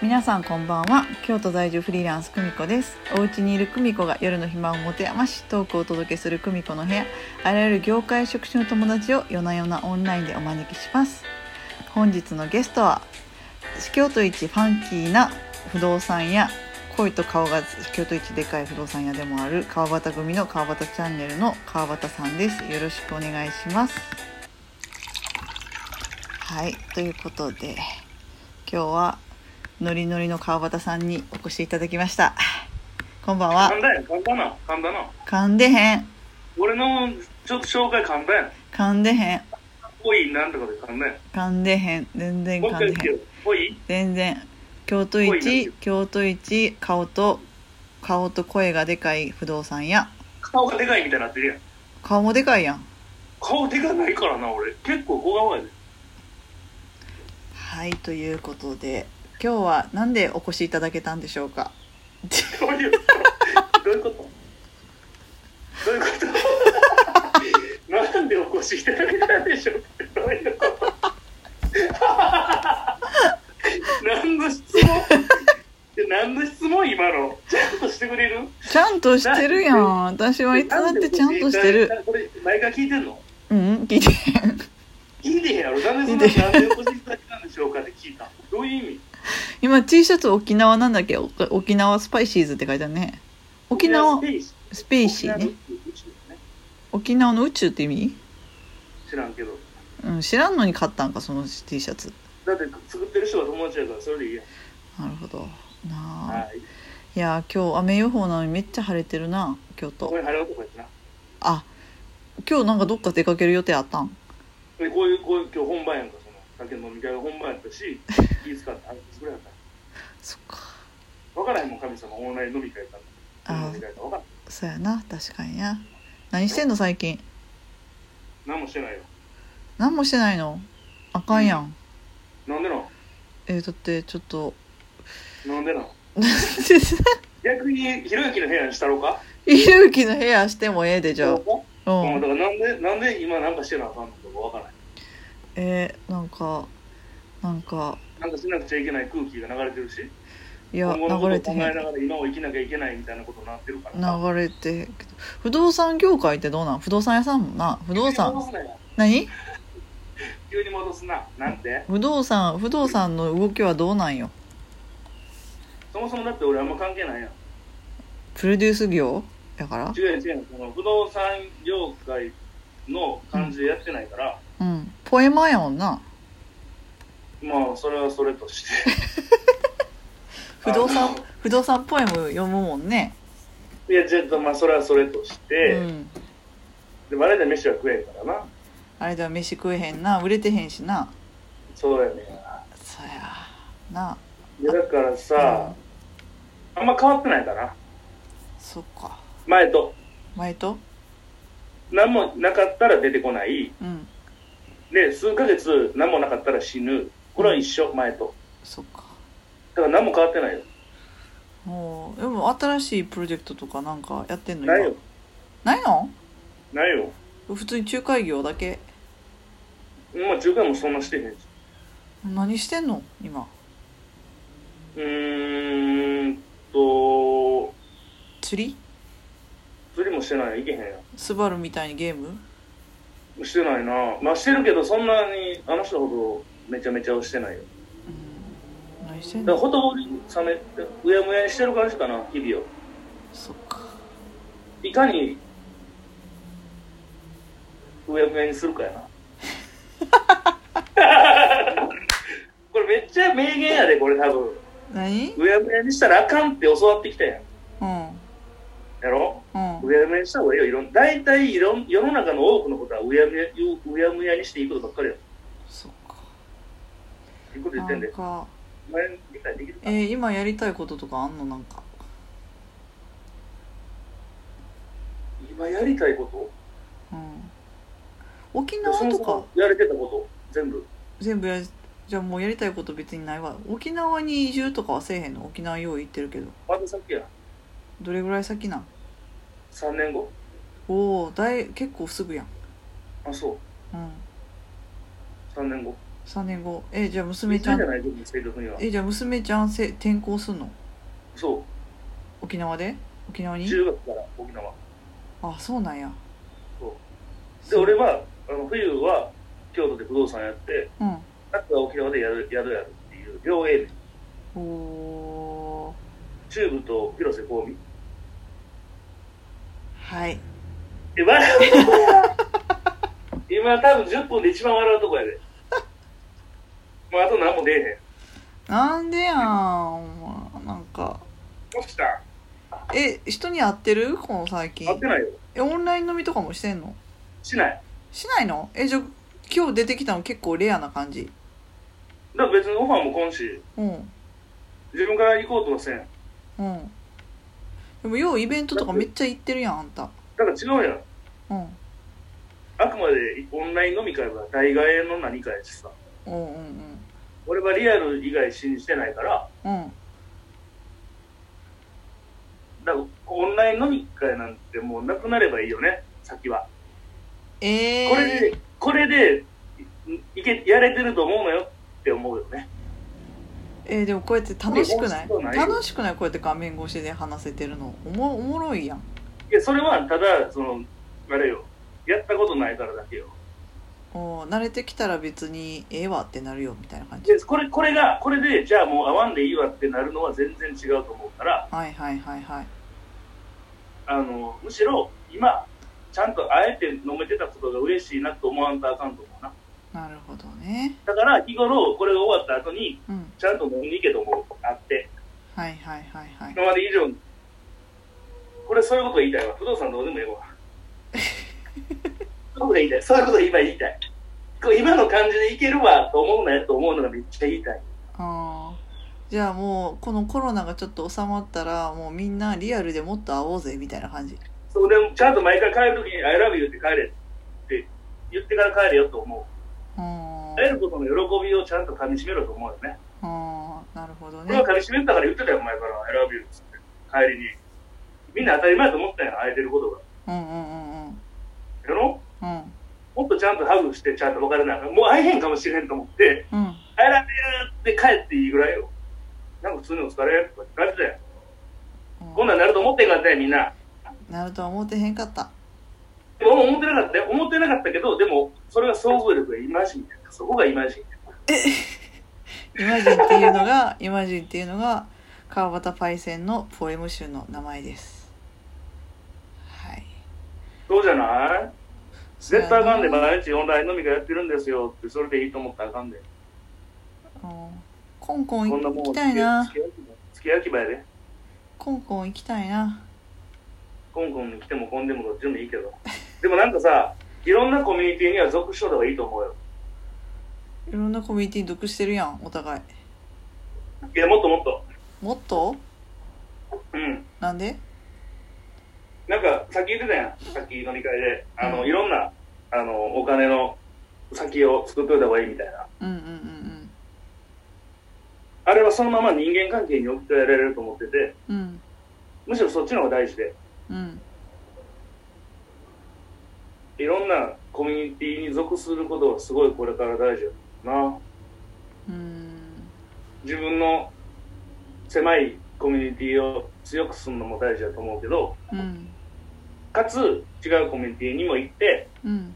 皆さんこんばんは。京都在住フリーランス久美子です。お家にいる久美子が夜の暇を持て余しトークをお届けする久美子の部屋。あらゆる業界職種の友達を夜な夜なオンラインでお招きします。本日のゲストは京都一ファンキーな不動産屋恋と顔が京都一でかい不動産屋でもある川端組の川端チャンネルの川端さんです。よろしくお願いします。はいということで今日はノリノリの川端さんにお越しいただきました。こんばんは。噛んだやん、噛んだな、噛んだな。噛んでへん。俺のちょっと紹介噛んだやん。噛んでへん。ぽいなんとかで噛んだやん。噛んでへん。全然噛んでへん全然。京都一て京都一顔と顔と声がでかい不動産屋。顔がでかいみたいになってるやん。顔もでかいやん。顔でかないからな、俺。結構小顔やで。はいということで今日は何でお越しいただけたんでしょうか？どういうこと？どういうこと？どういうこと？なんでお越しいただけたんでしょうどういうこと？何の質問？何の質問？今の？ちゃんとしてくれる？ちゃんとしてるやん。私はいつだってちゃんとしてる。これ毎回聞いてんの？うん聞いてへん。聞いてへんやろ。なんでそんななんでお越しいただけたんでしょうどういう意味？今 T シャツ沖縄なんだっけ？お沖縄スパイシーズって書いてあるね。沖縄スペーススペーシーね。沖縄の宇宙って意味？知らんけど。うん知らんのに買ったんかその T シャツ。だって作ってる人が友達やからそれでいいやん。なるほど。なあ、はい。いや今日雨予報なのにめっちゃ晴れてるな京都。これ晴れ男やな。あ今日なんかどっか出かける予定あったん？でこういうこういう今日本番やんか酒飲み会が本番やったし 気使ってあれ作れやった。そっか。分からへんもん神様オンライン飲み会かあ飲み会か分からんそうやな確かにな。何してんの最近？何もしてないよ。何もしてないの？あかんやん。なんでなん？えー、だってちょっと。なんでなん？逆にひろゆきの部屋にしたろうか？ひろゆきの部屋してもええでじゃあ。ううん、んだからなんでなんで今なんかしてなあかんのか分からないえー、なんかなんか。なんかしなくちゃいけない空気が流れてるし。いや流れてへえながら今を生きなきゃいけないみたいなことになってるから。ん流れてへんけど。不動産業界ってどうなん？不動産屋さんもな。不動産。何？急に戻すな。なんて？不動産不動産の動きはどうなんよ？そもそもだって俺あんま関係ないやん。プロデュース業？やから？違う違う不動産業界の感じでやってないから、うんポエマーやもんな。まあそれはそれとして。不動産不動産ポエム読むもんね。いやちょっとまあそれはそれとしうて、ん。でもあれで飯は食えんからな。あれでは飯食えへんな。売れてへんしな。そうやねそやな。でだからさ、あんま変わってないかな。そっか。前と。前と？何もなかったら出てこない。うんで数ヶ月何もなかったら死ぬ。これは一緒前と。そっか。だから何も変わってないよ。もうでも新しいプロジェクトとかなんかやってんのないよ。ないの？ないよ。普通に仲介業だけ？まあ中華もそんなしてへんし。何してんの？今。うーんと。釣り？釣りもしてない。いけへんやスバルみたいにゲーム？んしてないな。まあしてるけどそんなにあの人ほどめちゃめちゃはしてないよ。うん。何してんの？だほとぼり冷めうやむやにしてる感じかな日々を。そっか。いかにうやむやにするかやな。これめっちゃ名言やでこれ多分。何？うやむやにしたらあかんって教わってきたやん。うん。やろ？うんうやむやにした方がいいよ。いろん大体いろん世の中の多くのことはうやむやうやむやにしていいことばっかりやんそっか。いいこと言ってなんんでかお前理解できるか？えー、今やりたいこととかあんの？なんか。今やりたいこと？うん。沖そ縄とか？もそもやれてたこと？全部。全部やりじゃあもうやりたいこと別にないわ。沖縄に移住とかはせえへんの？沖縄よう行ってるけど。まだ先や。どれぐらい先なん？3年後？おおだい結構すぐやん。あそう。うん。3年後？3年後。えじゃあ娘ちゃん。えじゃあ娘ちゃんせ転校すんの？そ沖縄で？沖縄うに？中学から沖縄。あそうなんや。で俺はあの冬は京都で不動産やってうん。夏は沖縄でやるやるやるっていう両 A で。おお中部と広瀬香美はい。え笑うとこや。今多分10分で一番笑うとこやで。もうあと何も出えへん。なんでやんまあなんか。どうした？え人に会ってる？この最近。会ってないよ。えオンライン飲みとかもしてんの？しない。しないの？えじゃあ今日出てきたの結構レアな感じ。だから別にオファーも来んし。うん。自分から行こうとはせん。うんでもようイベントとかめっちゃ行ってるやんあんた。だから違うやん。うん。あくまでオンライン飲み会は大概の何かやしさ。うんうん俺はリアル以外信じてないから。うん。うんだからオンライン飲み会なんてもうなくなればいいよね先は。ええこれでこれでいけやれてると思うのよって思うよねえーでもこうやって楽しくない？楽しくない？こうやって画面越しで話せてるの。おもおもろいやん。いやそれはただそのあれよ。やったことないからだけよ。お慣れてきたら別にええわってなるよみたいな感じ。でこれこれがこれでじゃあもう会わんでいいわってなるのは全然違うと思うから。はいはいはいはい。あのむしろ今ちゃんと会えて飲めてたことが嬉しいなと思わんとあかんとななるほどね。だから日頃これが終わった後にうん。ちゃんと飲みに行けと思うあって。はいはいはいはい。今まで以上にこれそういうこと言いたいわ。不動産どうでもええわ。そういうこと言いたい。そういうこと今言いたい。今の感じでいけるわと思うなよと思うのがめっちゃ言いたい。あー。じゃあもうこのコロナがちょっと収まったらもうみんなリアルでもっと会おうぜみたいな感じ。そうでもちゃんと毎回帰るときに「I love you」って帰れって言ってから帰れよと思う。うん会えることの喜びをちゃんと噛み締めろと思うよね。あーなるほど俺はね噛み締めたから言ってたよ前から「I love you」っつって。帰りに。みんな当たり前だと思ったよ会えてることが。うんうんうん。うんやろ？うん。もっとちゃんとハグしてちゃんと別れないもう会えへんかもしれんと思ってうん「I love you」って帰っていいぐらいよ。なんか普通にお疲れ？とかって帰ってたよ。こんなんなると思ってんかったよみんな。なるとは思ってへんかったでも思ってなかったよ思ってなかったけどでもそれが想像力がイマジンやった。そこがイマジンやった。イマジンっていうのがイマジンっていうのが川端パイセンのポエム集の名前です。はい。そうじゃない？絶対あかんで毎日オンライン飲み会やってるんですよってそれでいいと思ったらあかんで。うん。コンコン行きたいな。付き焼き場やで。コンコン行きたいな。コンコンに来てもコンでもどっちでもいいけど でもなんかさいろんなコミュニティには属しといた方がいいと思うよ。いろんなコミュニティ属してるやんお互い。いやもっともっと。もっと？うん。なんで？なんかさっき言ってたやんさっき飲み会で。あの、うん。いろんなあのお金の先を作っといた方がいいみたいな。うんうんうんあれはそのまま人間関係に置き換えられると思ってて。うんうん。むしろそっちの方が大事で。うんいろんなコミュニティに属することはすごいこれから大事だな。うん。自分の狭いコミュニティを強くするのも大事だと思うけどうん。かつ違うコミュニティにも行ってうん。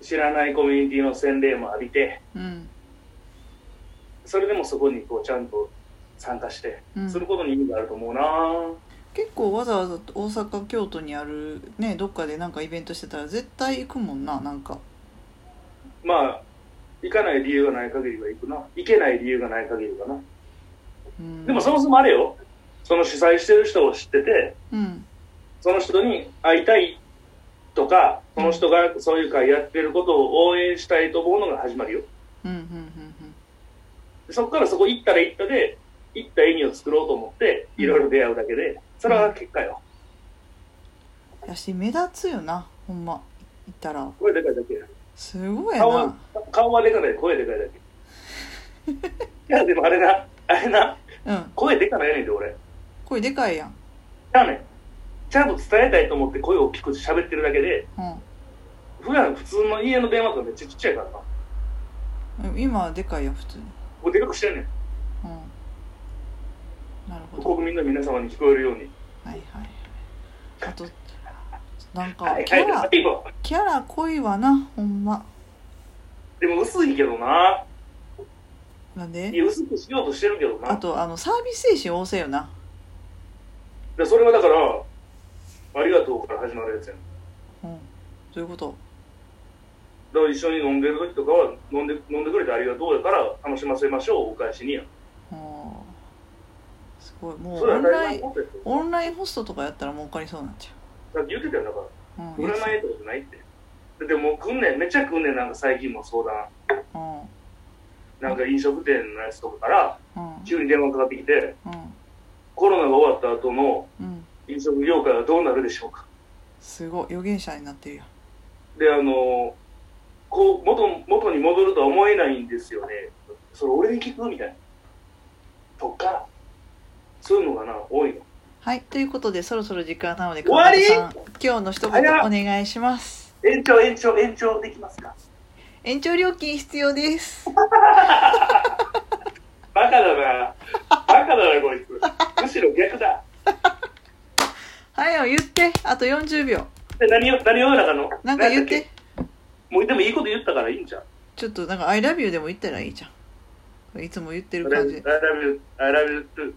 知らないコミュニティの洗礼も浴びてうん。それでもそこにこうちゃんと参加してうん。することに意味があると思うな結構わざわざ大阪京都にあるねどっかでなんかイベントしてたら絶対行くもんななんか。まあ行かない理由がない限りは行くな。行けない理由がない限りはな。うん。でもそもそもあれよ。その主催してる人を知っててうん。そその人に会いたいとかその人がそういう会やってることを応援したいと思うのが始まるよ。うんうんうんでそこからそこ行ったら行ったで行った意味を作ろうと思っていろいろ出会うだけでそれは結果よ。うんやし目立つよなほんま。行ったら。声でかいだけすごいや顔はな顔はでかない。声でかいだけ。いやでもあれな。あれな。うん。声でかないねんで俺。声でかいやん。じゃあねちゃんと伝えたいと思って声を大きく喋ってるだけでうん。普段普通の家の電話とかめっちゃちっちゃいからな。今はでかいよ普通に。もうでかくしてんねん。国民の皆様に聞こえるように。はいはいはいあとなんかキャラ。キャラ濃いわなほんまでも薄いけどな。なんで？いや、薄くしようとしてるけどな。あとあのサービス精神旺盛よなでそれはだから、ありがとうから始まるやつやん。うんどういうこと？だから一緒に飲んでる時とかは飲んで飲んでくれてありがとうやから楽しませましょうお返しにやうんすごい。もうオンラインオンラインホストとかやったら儲かりそうになっちさっき言ってたよだかゃう、うん、ら占いとかじゃないって。ででも来んねん。めっちゃ来んねん。なんか最近も相談。うん。なんか飲食店のやつとかからうん。急に電話かかってきてうん。コロナが終わった後のうん。飲食業界はどうなるでしょうか。すごい。預言者になってるやん。であのこう元元に戻るとは思えないんですよね。それ俺に聞く？みたいな。とかそういうのがな多いの。はいということでそろそろ時間なので終わり？今日の一言お願いします。延長延長延長できますか？延長料金必要です。バカだな。バカだな、こいつ。むしろ逆だ。はいよ言って。あと40秒。で何を、何を中の？なんか言って。もうでもいいこと言ったからいいんじゃん。ちょっとなんか「I love you」でも言ったらいいじゃん。いつも言ってる感じ。I love you, I love you.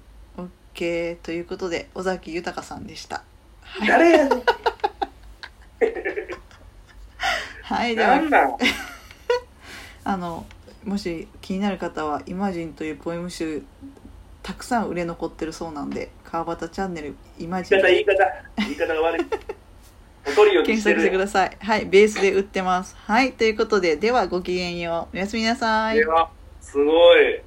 OK ということで尾崎豊さんでした。はい、誰やねん。はい、では。あのもし気になる方は「イマジン」というポエム集たくさん売れ残ってるそうなんで川端チャンネル「イマジン」言い方、言い方。が悪い。検索してください。はいベースで売ってます。はいということでではごきげんよう。おやすみなさい。すごい。